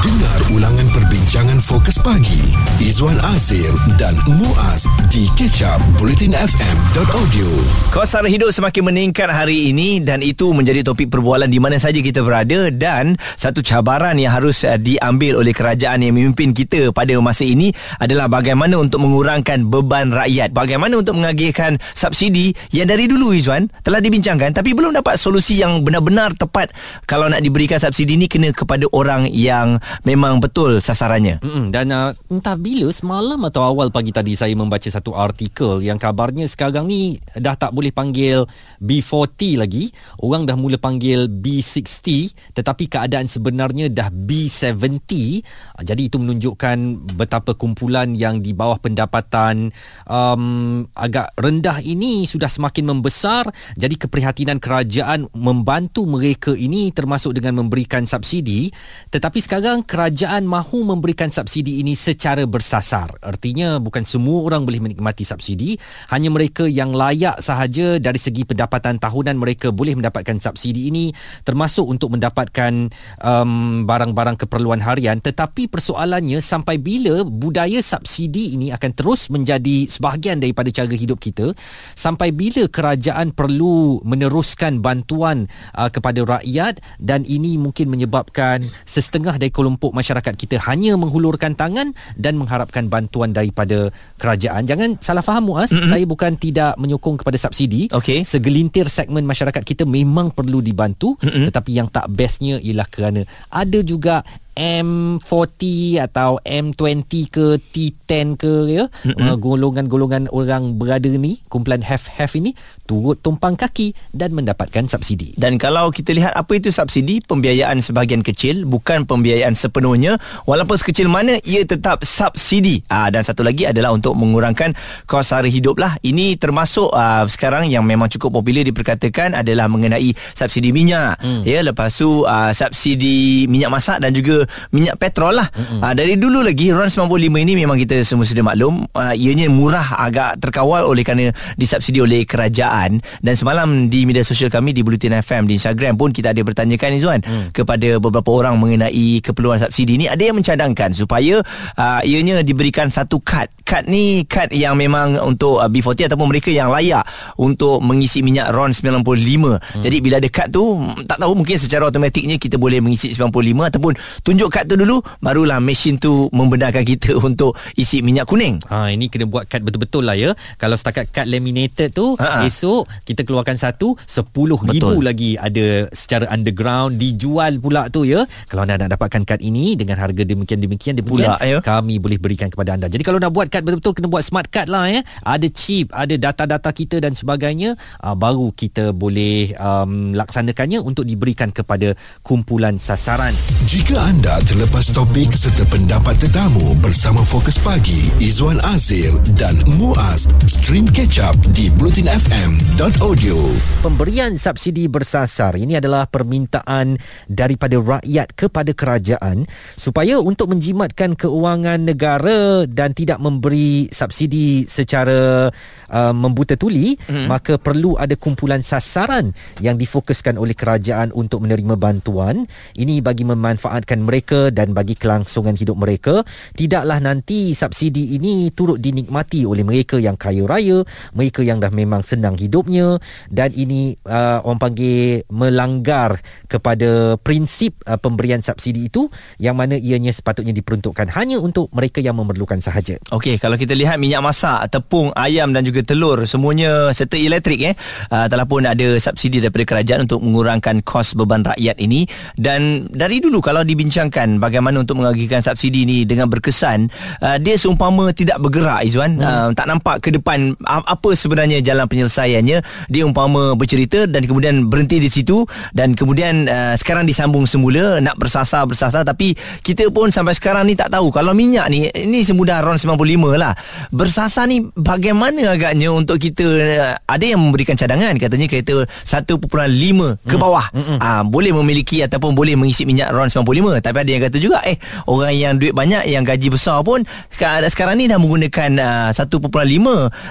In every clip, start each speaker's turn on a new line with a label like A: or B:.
A: Dengar ulangan perbincangan fokus pagi. Izwan Azir dan Muaz di kecap bulletinfm.audio
B: Kos sara hidup semakin meningkat hari ini dan itu menjadi topik perbualan di mana saja kita berada dan satu cabaran yang harus uh, diambil oleh kerajaan yang memimpin kita pada masa ini adalah bagaimana untuk mengurangkan beban rakyat. Bagaimana untuk mengagihkan subsidi yang dari dulu Izwan telah dibincangkan tapi belum dapat solusi yang benar-benar tepat. Kalau nak diberikan subsidi ni kena kepada orang yang memang betul sasarannya.
C: Mm-mm, dan uh, entah bila semalam atau awal pagi tadi saya membaca satu artikel yang kabarnya sekarang ni dah tak boleh panggil B40 lagi. Orang dah mula panggil B60 tetapi keadaan sebenarnya dah B70. Uh, jadi itu menunjukkan betapa kumpulan yang di bawah pendapatan um, agak rendah ini sudah semakin membesar. Jadi keprihatinan kerajaan membantu mereka ini termasuk dengan memberikan subsidi. Tetapi sekarang kerajaan mahu memberikan subsidi ini secara bersasar. Artinya bukan semua orang boleh menikmati subsidi, hanya mereka yang layak sahaja dari segi pendapatan tahunan mereka boleh mendapatkan subsidi ini termasuk untuk mendapatkan um, barang-barang keperluan harian. Tetapi persoalannya sampai bila budaya subsidi ini akan terus menjadi sebahagian daripada cara hidup kita sampai bila kerajaan perlu meneruskan bantuan uh, kepada rakyat dan ini mungkin menyebabkan setengah dari kelompok masyarakat kita hanya menghulurkan tangan dan mengharapkan bantuan daripada kerajaan. Jangan salah faham Muaz, mm-hmm. saya bukan tidak menyokong kepada subsidi.
B: Okey.
C: Segelintir segmen masyarakat kita memang perlu dibantu, mm-hmm. tetapi yang tak bestnya ialah kerana ada juga M40 atau M20 ke T10 ke ya mm-hmm. golongan-golongan orang berada ni kumpulan have-have ini turut tumpang kaki dan mendapatkan subsidi.
B: Dan kalau kita lihat apa itu subsidi, pembiayaan sebahagian kecil bukan pembiayaan sepenuhnya walaupun sekecil mana ia tetap subsidi. Ah dan satu lagi adalah untuk mengurangkan kos sara hidup lah. Ini termasuk aa, sekarang yang memang cukup popular diperkatakan adalah mengenai subsidi minyak. Mm. Ya lepas tu aa, subsidi minyak masak dan juga minyak petrol lah. Mm-hmm. Uh, dari dulu lagi RON 95 ini memang kita semua sudah maklum uh, ianya murah agak terkawal oleh kerana disubsidi oleh kerajaan dan semalam di media sosial kami di Bulletin FM di Instagram pun kita ada bertanyakan Izzuan mm. kepada beberapa orang mengenai keperluan subsidi ini ada yang mencadangkan supaya uh, ianya diberikan satu kad kad ni kad yang memang untuk uh, B40 ataupun mereka yang layak untuk mengisi minyak RON 95 mm. jadi bila ada kad tu tak tahu mungkin secara automatiknya kita boleh mengisi 95 ataupun tunjuk kad tu dulu barulah mesin tu membenarkan kita untuk isi minyak kuning.
C: Ha ini kena buat kad betul-betul lah ya. Kalau setakat kad laminated tu Ha-ha. esok kita keluarkan satu 10,000 lagi ada secara underground dijual pula tu ya. Kalau anda nak dapatkan kad ini dengan harga demikian demikian demikian
B: Pula, ya.
C: kami boleh berikan kepada anda. Jadi kalau nak buat kad betul-betul kena buat smart card lah ya. Ada chip, ada data-data kita dan sebagainya uh, baru kita boleh um, laksanakannya untuk diberikan kepada kumpulan sasaran.
A: Jika anda terlepas topik serta pendapat tetamu bersama Fokus Pagi Izwan Azir dan Muaz. Stream catch up di bulletinfm.audio
C: Pemberian subsidi bersasar ini adalah permintaan daripada rakyat kepada kerajaan supaya untuk menjimatkan keuangan negara dan tidak memberi subsidi secara uh, membuta tuli hmm. maka perlu ada kumpulan sasaran yang difokuskan oleh kerajaan untuk menerima bantuan. Ini bagi memanfaatkan mereka dan bagi kelangsungan hidup mereka tidaklah nanti subsidi ini turut dinikmati oleh mereka yang kaya raya mereka yang dah memang senang hidupnya dan ini uh, orang panggil melanggar kepada prinsip uh, pemberian subsidi itu yang mana ianya sepatutnya diperuntukkan hanya untuk mereka yang memerlukan sahaja.
B: Okey, kalau kita lihat minyak masak, tepung, ayam dan juga telur semuanya serta elektrik eh uh, telah pun ada subsidi daripada kerajaan untuk mengurangkan kos beban rakyat ini dan dari dulu kalau dibincangkan bagaimana untuk mengagihkan subsidi ini dengan berkesan uh, dia seumpama tidak bergerak Izwan hmm. uh, tak nampak ke depan apa sebenarnya jalan penyelesaiannya. Dia umpama bercerita dan kemudian berhenti di situ dan kemudian uh, sekarang disambung semula nak bersasar bersasar. Tapi kita pun sampai sekarang ni tak tahu. Kalau minyak ni ini semudah RON 95 lah. Bersasar ni bagaimana agaknya untuk kita uh, ada yang memberikan cadangan? Katanya kereta 1.5 ke bawah. Hmm. Hmm. Uh, boleh memiliki ataupun boleh mengisi minyak RON 95 Tapi ada yang kata juga eh orang yang duit banyak yang gaji besar pun sekarang ni dah menggunakan uh, 1.5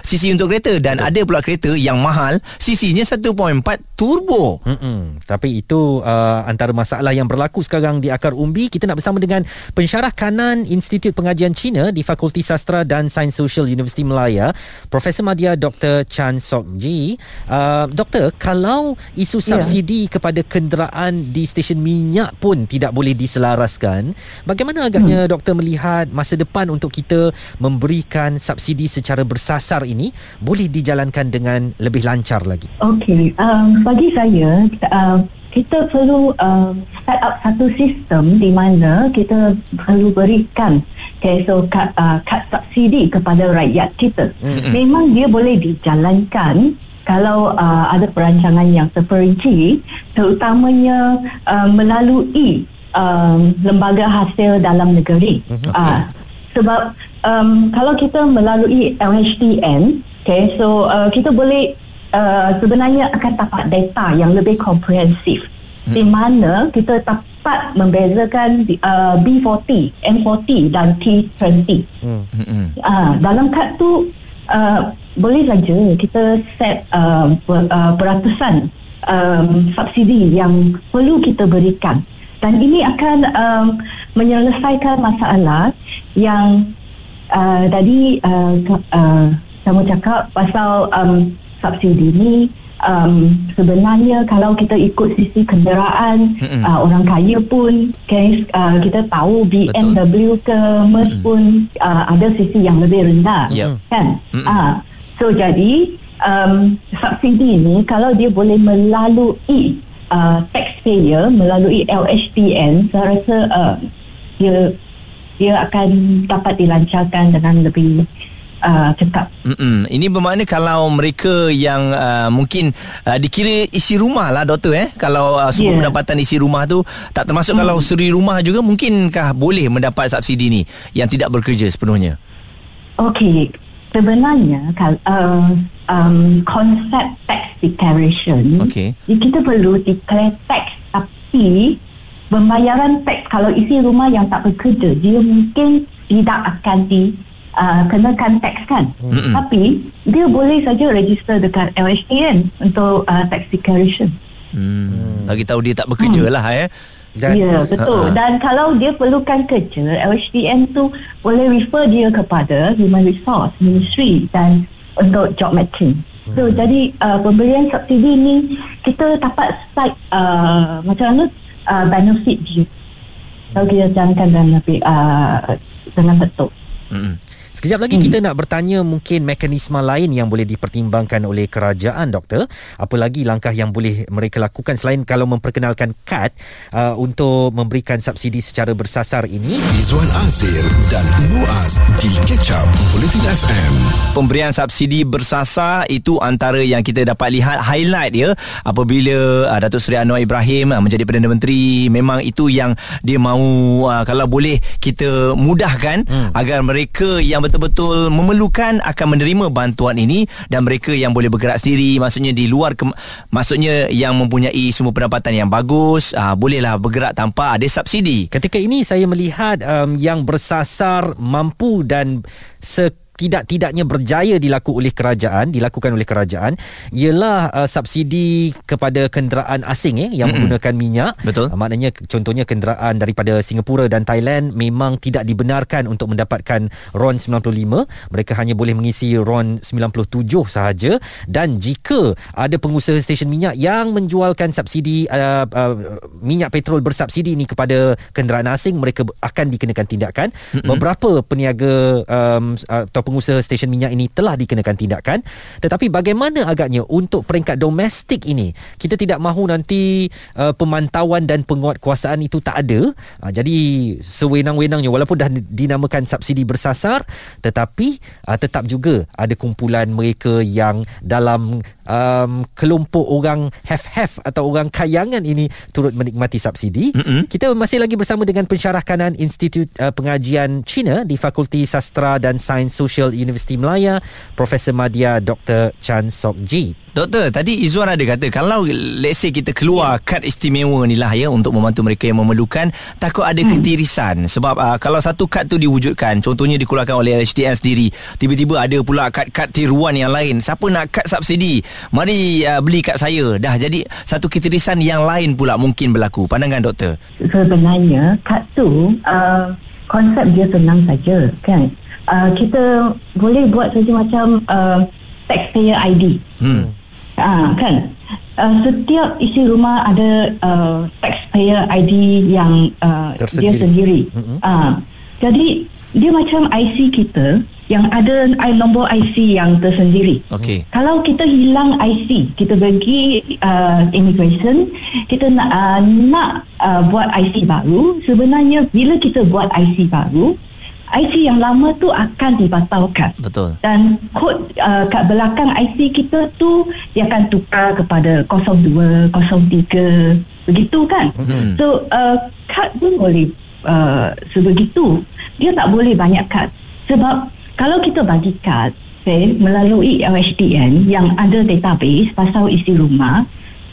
B: cc untuk kereta dan Betul. ada pula kereta yang mahal cc-nya 1.4 turbo.
C: Mm-mm. Tapi itu uh, antara masalah yang berlaku sekarang di akar umbi. Kita nak bersama dengan pensyarah kanan Institut Pengajian Cina di Fakulti Sastra dan Sains Sosial Universiti Melaya, Profesor Madya Dr. Chan Sok Ji. Uh, doktor, kalau isu ya. subsidi yeah. kepada kenderaan di stesen minyak pun tidak boleh diselaraskan, bagaimana agaknya hmm. doktor melihat masa depan untuk kita memberikan subsidi secara bersasar ini boleh dijalankan dengan lebih lancar lagi?
D: Okey, um, bagi saya uh, kita perlu uh, set up satu sistem di mana kita perlu berikan okay, so kad, uh, kad subsidi kepada rakyat kita. Mm-hmm. Memang dia boleh dijalankan kalau uh, ada perancangan yang terperinci terutamanya uh, melalui um, lembaga hasil dalam negeri. Mm-hmm. Uh, sebab um, kalau kita melalui LHDN, okay, so uh, kita boleh uh, sebenarnya akan dapat data yang lebih komprehensif hmm. di mana kita dapat membezakan uh, B40, M40 dan T20. Hmm. Uh, dalam kad tu uh, boleh saja kita set uh, ber, uh, beratusan um, subsidi yang perlu kita berikan dan ini akan um, menyelesaikan masalah yang uh, tadi uh, uh, saya cakap pasal um, subsidi ni um, sebenarnya kalau kita ikut sisi kenderaan uh, orang kaya pun okay, uh, kita tahu BMW Betul. ke Merc pun uh, ada sisi yang lebih rendah yep. kan uh, so jadi um, subsidi ni kalau dia boleh melalui uh, taxpayer melalui LHDN saya rasa uh, dia dia akan dapat dilancarkan dengan lebih uh, cekap.
B: Mm-mm. Ini bermakna kalau mereka yang uh, mungkin uh, dikira isi rumah lah doktor eh kalau uh, sumber yeah. pendapatan isi rumah tu tak termasuk mm. kalau suri rumah juga mungkinkah boleh mendapat subsidi ni yang tidak bekerja sepenuhnya.
D: Okey, sebenarnya kalau uh, um, konsep tax declaration okay. kita perlu declare tax tapi pembayaran tax kalau isi rumah yang tak bekerja dia mungkin tidak akan di uh, kenakan tax kan mm-hmm. tapi dia boleh saja register dekat LHDN untuk uh, tax declaration
B: hmm. bagi tahu dia tak bekerja hmm. lah eh
D: dan, ya betul uh-huh. dan kalau dia perlukan kerja LHDN tu boleh refer dia kepada Human Resource Ministry dan untuk job matching So hmm. jadi uh, pemberian subsidi ni kita dapat start uh, macam mana uh, benefit dia. Kalau kita jalankan dengan lebih uh, dengan betul. Hmm.
C: Sekejap lagi hmm. kita nak bertanya mungkin mekanisme lain yang boleh dipertimbangkan oleh kerajaan doktor. Apa lagi langkah yang boleh mereka lakukan selain kalau memperkenalkan kad uh, untuk memberikan subsidi secara bersasar ini.
A: Izwan Azir dan Muaz di Ketchup Politin FM.
B: Pemberian subsidi bersasar itu antara yang kita dapat lihat highlight ya apabila uh, Datuk Seri Anwar Ibrahim uh, menjadi Perdana Menteri memang itu yang dia mahu uh, kalau boleh kita mudahkan hmm. agar mereka yang betul-betul memerlukan akan menerima bantuan ini dan mereka yang boleh bergerak sendiri maksudnya di luar ke, maksudnya yang mempunyai sumber pendapatan yang bagus ah, bolehlah bergerak tanpa ada subsidi.
C: Ketika ini saya melihat um, yang bersasar mampu dan se tidak-tidaknya berjaya dilaku oleh kerajaan dilakukan oleh kerajaan ialah uh, subsidi kepada kenderaan asing eh yang mm-hmm. menggunakan minyak.
B: Betul. Uh,
C: maknanya contohnya kenderaan daripada Singapura dan Thailand memang tidak dibenarkan untuk mendapatkan RON 95 mereka hanya boleh mengisi RON 97 sahaja. Dan jika ada pengusaha stesen minyak yang menjualkan subsidi uh, uh, minyak petrol bersubsidi ini kepada kenderaan asing mereka akan dikenakan tindakan. Mm-hmm. beberapa peniaga um, atau pengusaha stesen minyak ini telah dikenakan tindakan. Tetapi bagaimana agaknya untuk peringkat domestik ini? Kita tidak mahu nanti uh, pemantauan dan penguatkuasaan itu tak ada. Uh, jadi sewenang-wenangnya walaupun dah dinamakan subsidi bersasar tetapi uh, tetap juga ada kumpulan mereka yang dalam um, kelompok orang have-have atau orang kayangan ini turut menikmati subsidi mm-hmm. kita masih lagi bersama dengan pensyarah kanan Institut uh, Pengajian Cina di Fakulti Sastra dan Sains Sosial Universiti Melaya Profesor Madya Dr. Chan Sok Ji
B: Doktor, tadi Izzuan ada kata kalau let's say kita keluar kad istimewa ni lah ya untuk membantu mereka yang memerlukan takut ada hmm. ketirisan. Sebab uh, kalau satu kad tu diwujudkan contohnya dikeluarkan oleh HDN sendiri tiba-tiba ada pula kad-kad tiruan yang lain. Siapa nak kad subsidi? Mari uh, beli kad saya. Dah jadi satu ketirisan yang lain pula mungkin berlaku. Pandangan doktor?
D: Sebenarnya kad tu uh, konsep dia senang saja kan? Uh, kita boleh buat saja macam uh, taxpayer ID hmm Ah kan. Uh, setiap isi rumah ada uh, taxpayer ID yang uh, dia sendiri. Mm-hmm. Uh, jadi dia macam IC kita yang ada nombor IC yang tersendiri.
B: Okay.
D: Kalau kita hilang IC, kita pergi uh, immigration, kita nak uh, nak uh, buat IC baru. Sebenarnya bila kita buat IC baru, IC yang lama tu akan dibatalkan.
B: Betul.
D: Dan kod uh, kat belakang IC kita tu dia akan tukar kepada 02, 03 begitu kan. Hmm. So uh, kad pun boleh uh, sebegitu. Dia tak boleh banyak kad. Sebab kalau kita bagi kad okay, melalui LHDN yang ada database pasal isi rumah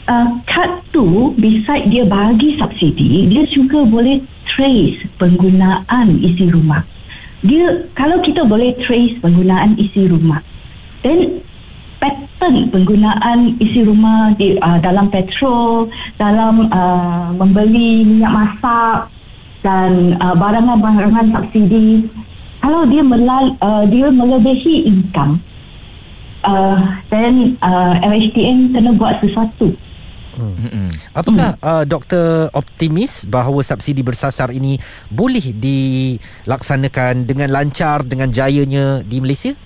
D: Uh, kad tu beside dia bagi subsidi dia juga boleh trace penggunaan isi rumah dia kalau kita boleh trace penggunaan isi rumah then pattern penggunaan isi rumah di uh, dalam petrol dalam uh, membeli minyak masak dan uh, barangan-barangan subsidi kalau dia melal uh, dia melebihi income uh, then uh, LHDN kena buat sesuatu
C: Hmm. Apakah hmm. uh, doktor optimis bahawa subsidi bersasar ini boleh dilaksanakan dengan lancar dengan jayanya di Malaysia?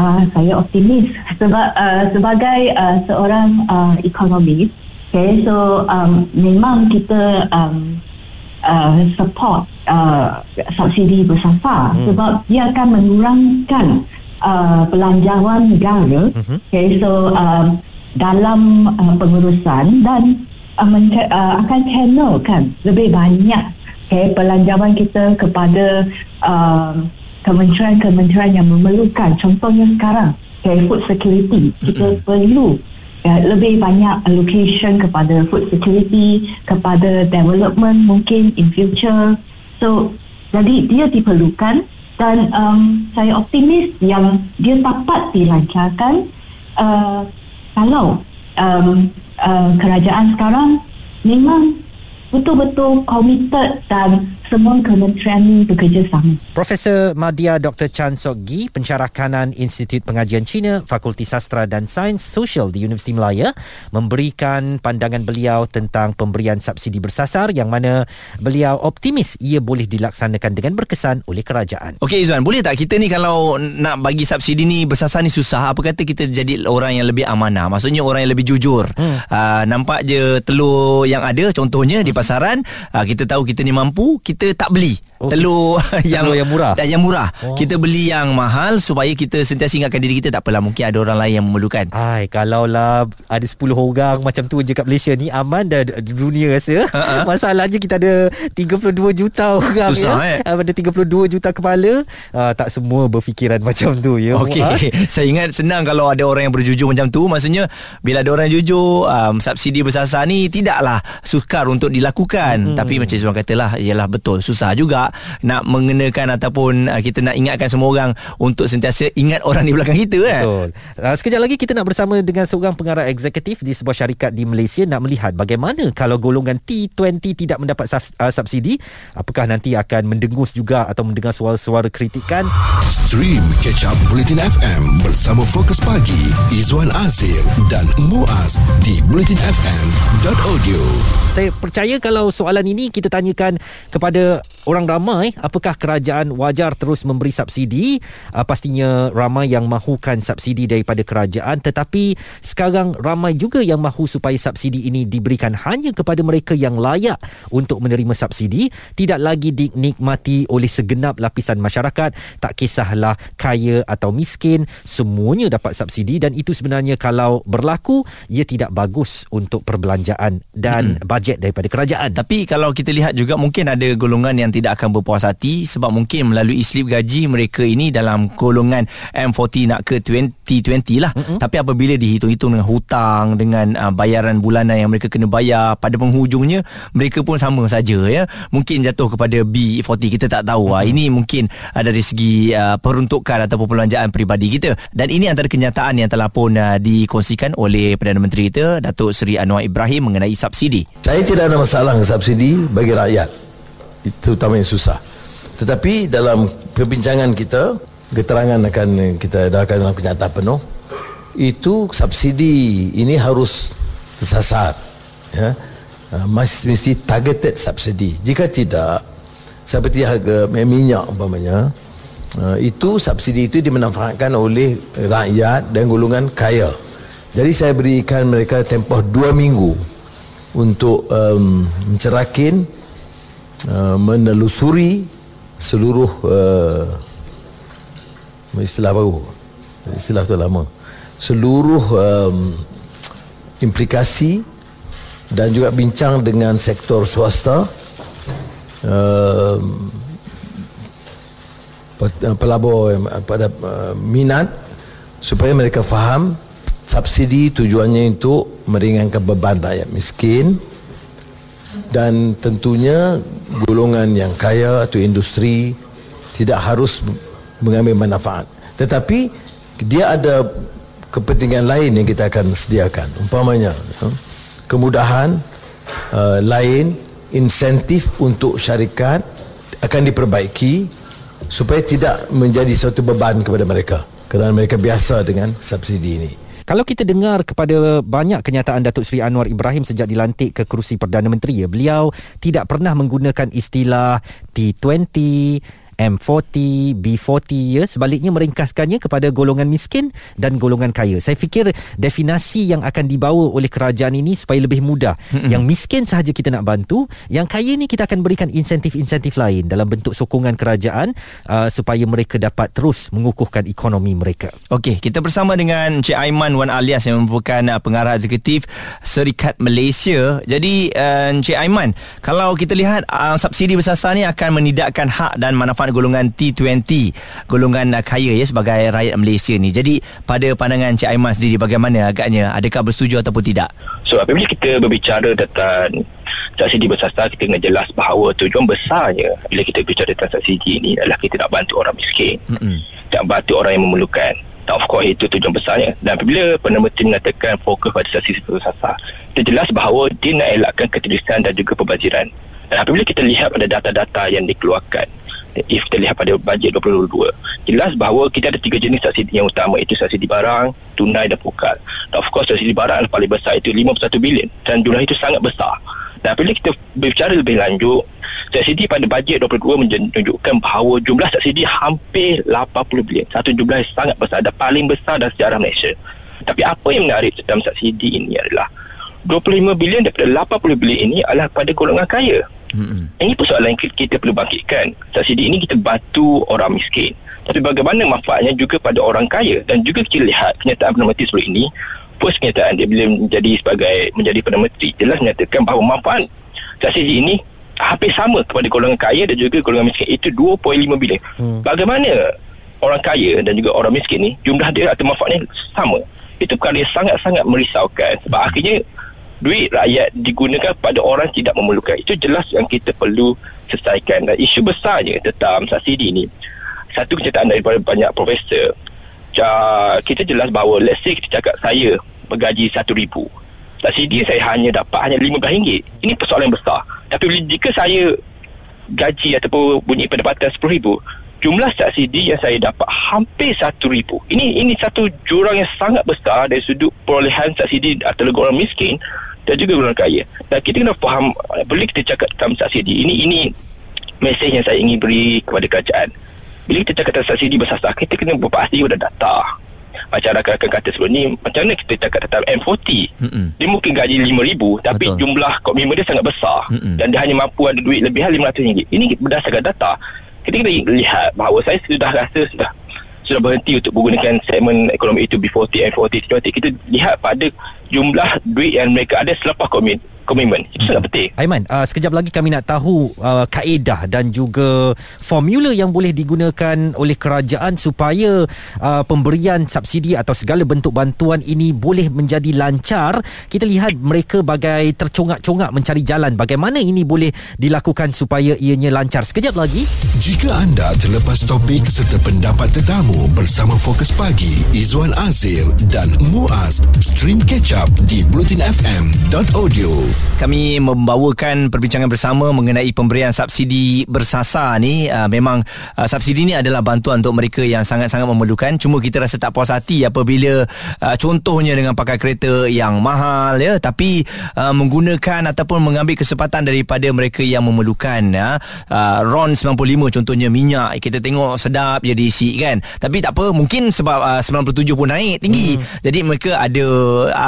D: Uh, saya optimis sebab uh, sebagai uh, seorang uh, ekonomis, okay, so um, memang kita um, uh, support uh, subsidi bersasar hmm. sebab dia akan mengurangkan uh, belanjawan negara. Hmm. Okay, so um, dalam uh, pengurusan dan uh, men- uh, akan channelkan lebih banyak okay, pelanjawan kita kepada uh, kementerian-kementerian yang memerlukan. Contohnya sekarang okay, food security. Kita mm-hmm. perlu ya, lebih banyak allocation kepada food security kepada development mungkin in future. So jadi dia diperlukan dan um, saya optimis yang dia dapat dilancarkan uh, kalau um, uh, kerajaan sekarang memang betul-betul committed dan semua kementerian ini bekerjasama.
C: Profesor Madya Dr. Chan Sok Gi, pencarah kanan Institut Pengajian Cina, Fakulti Sastra dan Sains Sosial di Universiti Melaya, memberikan pandangan beliau tentang pemberian subsidi bersasar yang mana beliau optimis ia boleh dilaksanakan dengan berkesan oleh kerajaan.
B: Okey Izwan, boleh tak kita ni kalau nak bagi subsidi ni bersasar ni susah, apa kata kita jadi orang yang lebih amanah? Maksudnya orang yang lebih jujur. Hmm. Uh, nampak je telur yang ada contohnya di pasaran, uh, kita tahu kita ni mampu, kita kita tak beli oh, telur yang
C: telur yang murah?
B: dan yang murah. Oh. kita beli yang mahal supaya kita sentiasa ingatkan diri kita tak apalah mungkin ada orang lain yang memerlukan.
C: Ai kalau lah ada 10 orang macam tu je kat Malaysia ni aman dah dunia rasa. Uh-huh. masalahnya kita ada 32 juta orang
B: susah
C: ya.
B: eh.
C: Ada 32 juta kepala. Uh, tak semua berfikiran macam tu ya.
B: Okey. Ha? saya ingat senang kalau ada orang yang berjujur macam tu. Maksudnya bila ada orang yang jujur um, subsidi bersasar ni tidaklah sukar untuk dilakukan. Hmm. tapi macam Zuan katalah ialah betul. Susah juga nak mengenakan ataupun uh, kita nak ingatkan semua orang untuk sentiasa ingat orang di belakang kita kan
C: betul. Uh, sekejap lagi kita nak bersama dengan seorang pengarah eksekutif di sebuah syarikat di Malaysia nak melihat bagaimana kalau golongan T20 tidak mendapat uh, subsidi apakah nanti akan mendengus juga atau mendengar suara-suara kritikan?
A: Stream catch up bulletin FM bersama fokus pagi Izwan Azir dan Muaz di bulletinfm.audio
C: saya percaya kalau soalan ini kita tanyakan kepada kepada orang ramai apakah kerajaan wajar terus memberi subsidi? Uh, pastinya ramai yang mahukan subsidi daripada kerajaan tetapi sekarang ramai juga yang mahu supaya subsidi ini diberikan hanya kepada mereka yang layak untuk menerima subsidi. Tidak lagi dinikmati oleh segenap lapisan masyarakat. Tak kisahlah kaya atau miskin semuanya dapat subsidi dan itu sebenarnya kalau berlaku ia tidak bagus untuk perbelanjaan dan hmm. bajet daripada kerajaan.
B: Tapi kalau kita lihat juga mungkin ada golongan yang tidak akan berpuas hati sebab mungkin melalui slip gaji mereka ini dalam golongan M40 nak ke 2020 lah. Mm-hmm. tapi apabila dihitung-hitung dengan hutang dengan uh, bayaran bulanan yang mereka kena bayar pada penghujungnya mereka pun sama saja ya. Mungkin jatuh kepada B40 kita tak tahu. Mm-hmm. ini mungkin uh, dari segi uh, peruntukan ataupun perbelanjaan peribadi kita. Dan ini antara kenyataan yang telah pun uh, dikongsikan oleh Perdana Menteri kita Datuk Seri Anwar Ibrahim mengenai subsidi.
E: Saya tidak ada masalah dengan subsidi bagi rakyat itu utama yang susah. Tetapi dalam perbincangan kita keterangan akan kita edarkan dalam kenyataan penuh itu subsidi ini harus tersasar ya. Uh, mesti targeted subsidi. Jika tidak seperti harga minyak umpamanya uh, itu subsidi itu dimanfaatkan oleh rakyat dan golongan kaya. Jadi saya berikan mereka tempoh dua minggu untuk um, mencerakin uh, menelusuri seluruh uh, istilah baru. Istilah tu lama. Seluruh um, implikasi dan juga bincang dengan sektor swasta um, pelabur pada uh, minat supaya mereka faham subsidi tujuannya untuk meringankan beban rakyat miskin dan tentunya golongan yang kaya atau industri tidak harus mengambil manfaat. Tetapi dia ada kepentingan lain yang kita akan sediakan. Umpamanya ya, kemudahan uh, lain insentif untuk syarikat akan diperbaiki supaya tidak menjadi suatu beban kepada mereka. Kerana mereka biasa dengan subsidi ini
C: kalau kita dengar kepada banyak kenyataan Datuk Seri Anwar Ibrahim sejak dilantik ke kerusi Perdana Menteri ya, beliau tidak pernah menggunakan istilah T20 M40, B40 ya sebaliknya meringkaskannya kepada golongan miskin dan golongan kaya. Saya fikir definasi yang akan dibawa oleh kerajaan ini supaya lebih mudah. Mm-hmm. Yang miskin sahaja kita nak bantu, yang kaya ni kita akan berikan insentif-insentif lain dalam bentuk sokongan kerajaan uh, supaya mereka dapat terus mengukuhkan ekonomi mereka.
B: Okey, kita bersama dengan Encik Aiman Wan Alias yang merupakan uh, pengarah eksekutif Serikat Malaysia. Jadi uh, Encik Aiman, kalau kita lihat uh, subsidi bersasar ni akan menidakkan hak dan manfaat golongan T20 golongan uh, kaya ya sebagai rakyat Malaysia ni. Jadi pada pandangan Cik Aiman sendiri bagaimana agaknya? Adakah bersetuju ataupun tidak?
F: So apabila kita berbicara tentang subsidi bersasar kita kena jelas bahawa tujuan besarnya bila kita bicara tentang subsidi ini adalah kita nak bantu orang miskin. Mm-hmm. nak bantu orang yang memerlukan. Dan of course itu tujuan besarnya. Dan apabila Perdana Menteri mengatakan fokus pada subsidi bersasar kita jelas bahawa dia nak elakkan keterusan dan juga pembaziran dan apabila kita lihat pada data-data yang dikeluarkan if kita lihat pada bajet 2022 jelas bahawa kita ada tiga jenis subsidi yang utama itu subsidi barang tunai dan pokal of course subsidi barang yang paling besar itu 51 bilion. Dan jumlah itu sangat besar. Dan bila kita berbicara lebih lanjut subsidi pada bajet 22 menunjukkan bahawa jumlah subsidi hampir 80 bilion. Satu jumlah yang sangat besar dan paling besar dalam sejarah Malaysia. Tapi apa yang menarik dalam subsidi ini adalah 25 bilion daripada 80 bilion ini adalah pada golongan kaya Mm-hmm. Ini persoalan yang kita perlu bangkitkan. Subsidi ini kita bantu orang miskin. Tapi bagaimana manfaatnya juga pada orang kaya dan juga kita lihat kenyataan Perdana Menteri sebelum ini first kenyataan dia bila menjadi sebagai menjadi Perdana Menteri jelas menyatakan bahawa manfaat subsidi ini hampir sama kepada golongan kaya dan juga golongan miskin itu 2.5 bilion. Hmm. Bagaimana orang kaya dan juga orang miskin ni jumlah dia atau manfaatnya sama. Itu perkara yang sangat-sangat merisaukan sebab hmm. akhirnya duit rakyat digunakan pada orang tidak memerlukan. Itu jelas yang kita perlu selesaikan. Dan isu besarnya tentang subsidi ini satu kenyataan daripada banyak profesor. Kita jelas bahawa let's say kita cakap saya bergaji RM1,000 subsidi saya hanya dapat hanya RM15 ini persoalan besar. Tapi jika saya gaji ataupun bunyi pendapatan RM10,000 jumlah subsidi yang saya dapat hampir RM1,000 ini ini satu jurang yang sangat besar dari sudut perolehan subsidi atau orang miskin dan juga golongan kaya. Dan kita kena faham bila kita cakap tentang subsidi ini ini mesej yang saya ingin beri kepada kerajaan. Bila kita cakap tentang subsidi bersasar, kita kena berpasti pada data. Macam rakan-rakan kata sebelum ni, macam mana kita cakap tentang M40? Mm-mm. Dia mungkin gaji RM5,000 tapi Betul. jumlah komitmen dia sangat besar. Mm-mm. Dan dia hanya mampu ada duit lebihan RM500. Ini berdasarkan data. Kita kena lihat bahawa saya sudah rasa sudah sudah berhenti untuk menggunakan segmen ekonomi itu B40 and 40 20 kita lihat pada jumlah duit yang mereka ada selepas komit komitmen itu sangat penting
C: Aiman, uh, sekejap lagi kami nak tahu uh, kaedah dan juga formula yang boleh digunakan oleh kerajaan supaya uh, pemberian subsidi atau segala bentuk bantuan ini boleh menjadi lancar. Kita lihat mereka bagai tercongak-congak mencari jalan bagaimana ini boleh dilakukan supaya ianya lancar. Sekejap lagi.
A: Jika anda terlepas topik serta pendapat tetamu bersama Fokus Pagi, Izwan Azir dan Muaz, stream catch up di blutinfm.audio.
B: Kami membawakan perbincangan bersama mengenai pemberian subsidi bersasar ni. Uh, memang uh, subsidi ni adalah bantuan untuk mereka yang sangat-sangat memerlukan. Cuma kita rasa tak puas hati apabila uh, contohnya dengan pakai kereta yang mahal ya. Tapi uh, menggunakan ataupun mengambil kesempatan daripada mereka yang memerlukan ya. Uh, RON 95 contohnya minyak. Kita tengok sedap je diisi kan. Tapi tak apa mungkin sebab uh, 97 pun naik tinggi. Hmm. jadi mereka ada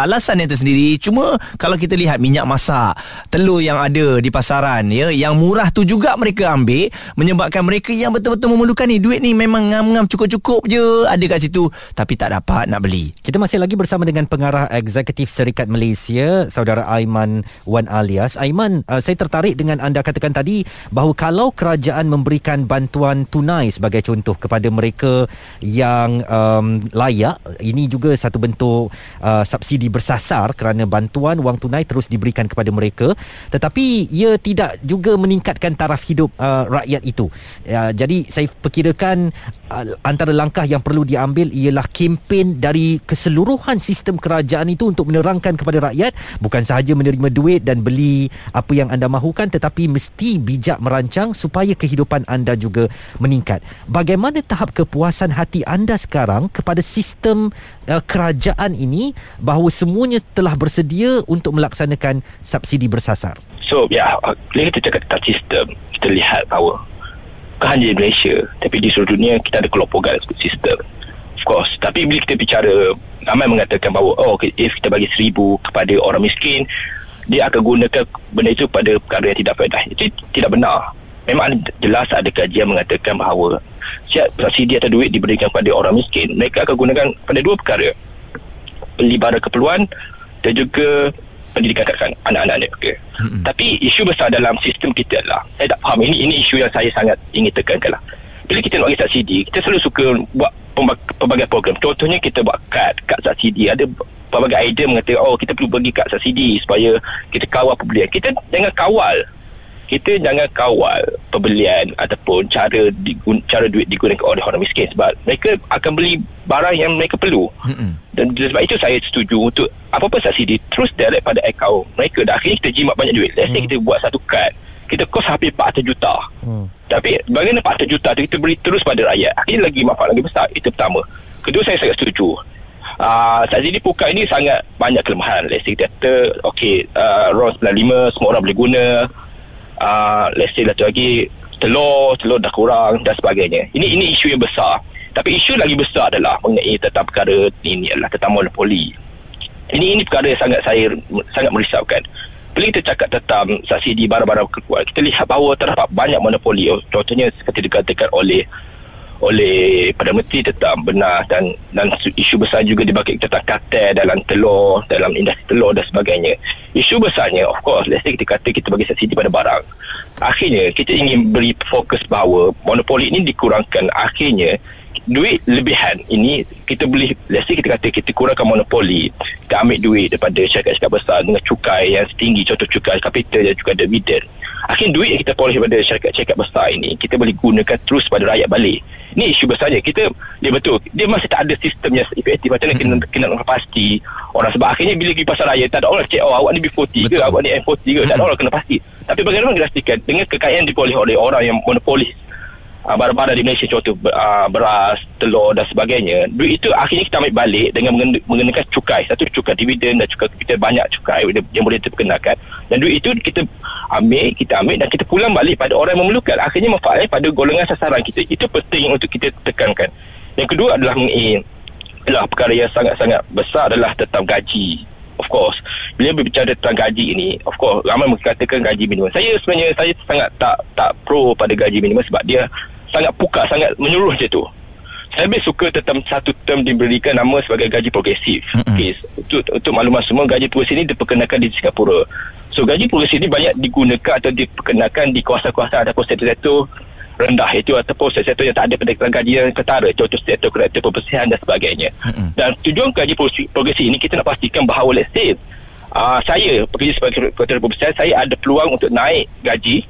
B: alasan yang tersendiri. Cuma kalau kita lihat minyak masak telur yang ada di pasaran ya yang murah tu juga mereka ambil menyebabkan mereka yang betul-betul memerlukan ni duit ni memang ngam-ngam cukup-cukup je ada kat situ tapi tak dapat nak beli
C: Kita masih lagi bersama dengan pengarah eksekutif Serikat Malaysia, saudara Aiman Wan Alias. Aiman, uh, saya tertarik dengan anda katakan tadi bahawa kalau kerajaan memberikan bantuan tunai sebagai contoh kepada mereka yang um, layak, ini juga satu bentuk uh, subsidi bersasar kerana bantuan wang tunai terus diberikan kepada mereka, tetapi ia tidak juga meningkatkan taraf hidup uh, rakyat itu. Uh, jadi saya perkirakan uh, antara langkah yang perlu diambil ialah kempen dari keseluruhan sistem kerajaan itu untuk menerangkan kepada rakyat bukan sahaja menerima duit dan beli apa yang anda mahukan tetapi mesti bijak merancang supaya kehidupan anda juga meningkat. Bagaimana tahap kepuasan hati anda sekarang kepada sistem uh, kerajaan ini bahawa semuanya telah bersedia untuk melaksanakan subsidi bersasar?
F: So ya Bila kita cakap tentang sistem Kita lihat bahawa Bukan hanya di Malaysia Tapi di seluruh dunia Kita ada kelompokan sistem. Of course Tapi bila kita bicara Ramai mengatakan bahawa Oh if kita bagi seribu Kepada orang miskin Dia akan gunakan Benda itu pada perkara yang tidak faedah. Itu tidak benar. Memang jelas ada kajian mengatakan bahawa Siap subsidi atau duit diberikan kepada orang miskin Mereka akan gunakan pada dua perkara. Beli barang keperluan Dan juga pendidikan kat anak-anak ni okay. hmm. tapi isu besar dalam sistem kita adalah saya tak faham. Ini ini isu yang saya sangat ingin tekankan lah. Bila kita nak bagi subsidi kita selalu suka buat pelbagai program. Contohnya kita buat kad kad subsidi ada pelbagai idea mengatakan oh kita perlu bagi kad subsidi supaya kita kawal pembelian. Kita jangan kawal kita jangan kawal pembelian ataupun cara digun, cara duit digunakan oleh orang miskin sebab mereka akan beli barang yang mereka perlu. Mm-hmm. dan sebab itu saya setuju untuk apa-apa subsidi terus direct pada akaun mereka. Dah akhirnya kita jimat banyak duit. Let's say mm. kita buat satu kad kita kos hampir 400 juta. Mm. tapi bagaimana 400 juta tu kita beri terus pada rakyat. Akhirnya lagi manfaat lagi besar. Itu pertama. Kedua saya sangat setuju. Uh, subsidi pukak ini sangat banyak kelemahan. Let's say kata Okay uh, RON 95 Semua orang boleh guna uh, let's say satu lagi telur telur dah kurang dan sebagainya. Ini ini isu yang besar. Tapi isu lagi besar adalah mengenai tentang perkara ini adalah tentang monopoli. Ini ini perkara yang sangat saya sangat merisaukan. Bila kita cakap tentang subsidi barang-barang keluar kita lihat bahawa terdapat banyak monopoli. Contohnya seperti dikatakan oleh oleh Perdana Menteri tentang benar dan dan isu besar juga dibangkit tentang kartel dalam telur dalam industri telur dan sebagainya. Isu besarnya of course let's say kita kata kita bagi subsidi pada barang. Akhirnya kita ingin beri fokus bahawa monopoli ini dikurangkan. Akhirnya duit lebihan. Ini kita beli let's say kita kata kita kurangkan monopoli kita ambil duit daripada syarikat-syarikat besar dengan cukai yang setinggi contoh cukai kapital dan cukai dividen akhirnya duit yang kita peroleh daripada syarikat-syarikat besar ini kita boleh gunakan terus pada rakyat balik. Ni isu besarnya. Kita dia betul dia masih tak ada sistem yang efektif. Macam mana kena, kena nak pasti orang. Sebab akhirnya bila pergi pasar raya tak ada orang cek oh awak ni B40 ke awak ni M40 ke tak ada orang kena pasti. Tapi bagaimana kita pastikan dengan kekayaan diperoleh oleh orang yang monopolis uh, barang-barang di Malaysia contoh uh, beras, telur dan sebagainya duit itu akhirnya kita ambil balik dengan mengenakan cukai. Satu cukai dividen dan cukai kita banyak cukai yang boleh terperkenalkan dan duit itu kita ambil kita ambil dan kita pulang balik pada orang yang memerlukan. Akhirnya manfaatnya pada golongan sasaran kita. Itu penting untuk kita tekankan. Yang kedua adalah mengenai adalah perkara yang sangat-sangat besar adalah tentang gaji. Of course bila berbicara tentang gaji ini of course ramai mengatakan gaji minimum. Saya sebenarnya saya sangat tak tak pro pada gaji minimum sebab dia sangat pukat sangat menyeluruh macam tu saya lebih suka tentang satu term diberikan nama sebagai gaji progresif mm-hmm. okay. untuk, untuk maklumat semua gaji progresif ini diperkenalkan di Singapura So gaji progresif ni banyak digunakan atau diperkenalkan di kawasan-kawasan ataupun sektor-sektor rendah itu ataupun sektor yang tak ada pendekatan gaji yang ketara contoh sektor kereta pembersihan dan sebagainya mm-hmm. dan tujuan gaji progresif ini kita nak pastikan bahawa let's say uh, saya bekerja sebagai kereta pembersihan saya ada peluang untuk naik gaji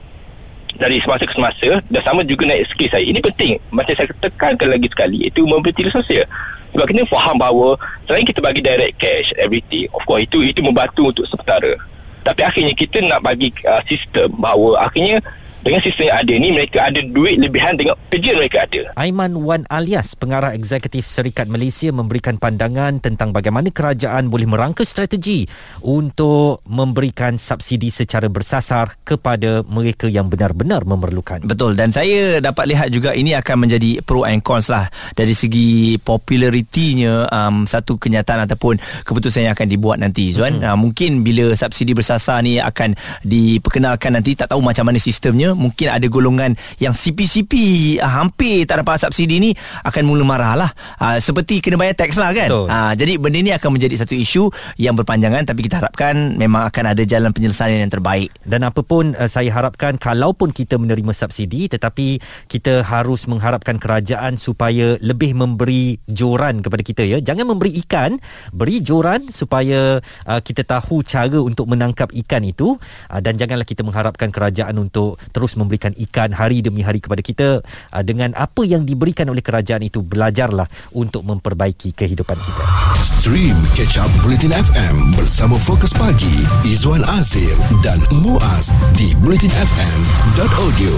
F: dari semasa ke semasa dan sama juga naik skill saya. Ini penting. Macam saya tekankan lagi sekali itu memberi sosial sebab kita faham bahawa selain kita bagi direct cash everything of course itu itu membantu untuk sementara. Tapi akhirnya kita nak bagi uh, sistem bahawa akhirnya dengan sistem yang ada ni mereka ada duit lebihan dengan kerja mereka ada.
C: Aiman Wan alias pengarah eksekutif Serikat Malaysia memberikan pandangan tentang bagaimana kerajaan boleh merangka strategi untuk memberikan subsidi secara bersasar kepada mereka yang benar-benar memerlukan.
B: Betul dan saya dapat lihat juga ini akan menjadi pro and cons lah dari segi popularitinya um, satu kenyataan ataupun keputusan yang akan dibuat nanti Zuan. Mm-hmm. Uh, mungkin bila subsidi bersasar ni akan diperkenalkan nanti tak tahu macam mana sistemnya mungkin ada golongan yang CP-CP uh, ah, hampir tak dapat subsidi ni akan mula marah lah. Uh, seperti kena bayar teks lah kan? Uh, jadi benda ni akan menjadi satu isu yang berpanjangan tapi kita harapkan memang akan ada jalan penyelesaian yang terbaik.
C: Dan apapun uh, saya harapkan kalaupun kita menerima subsidi tetapi kita harus mengharapkan kerajaan supaya lebih memberi joran kepada kita ya. Jangan memberi ikan beri joran supaya uh, kita tahu cara untuk menangkap ikan itu. Uh, dan janganlah kita mengharapkan kerajaan untuk terus memberikan ikan hari demi hari kepada kita uh, dengan apa yang diberikan oleh kerajaan itu belajarlah untuk memperbaiki kehidupan kita.
A: Stream Catch Up Bulletin FM bersama Fokus Pagi Izwan Azir dan Muaz di bulletinfm.audio.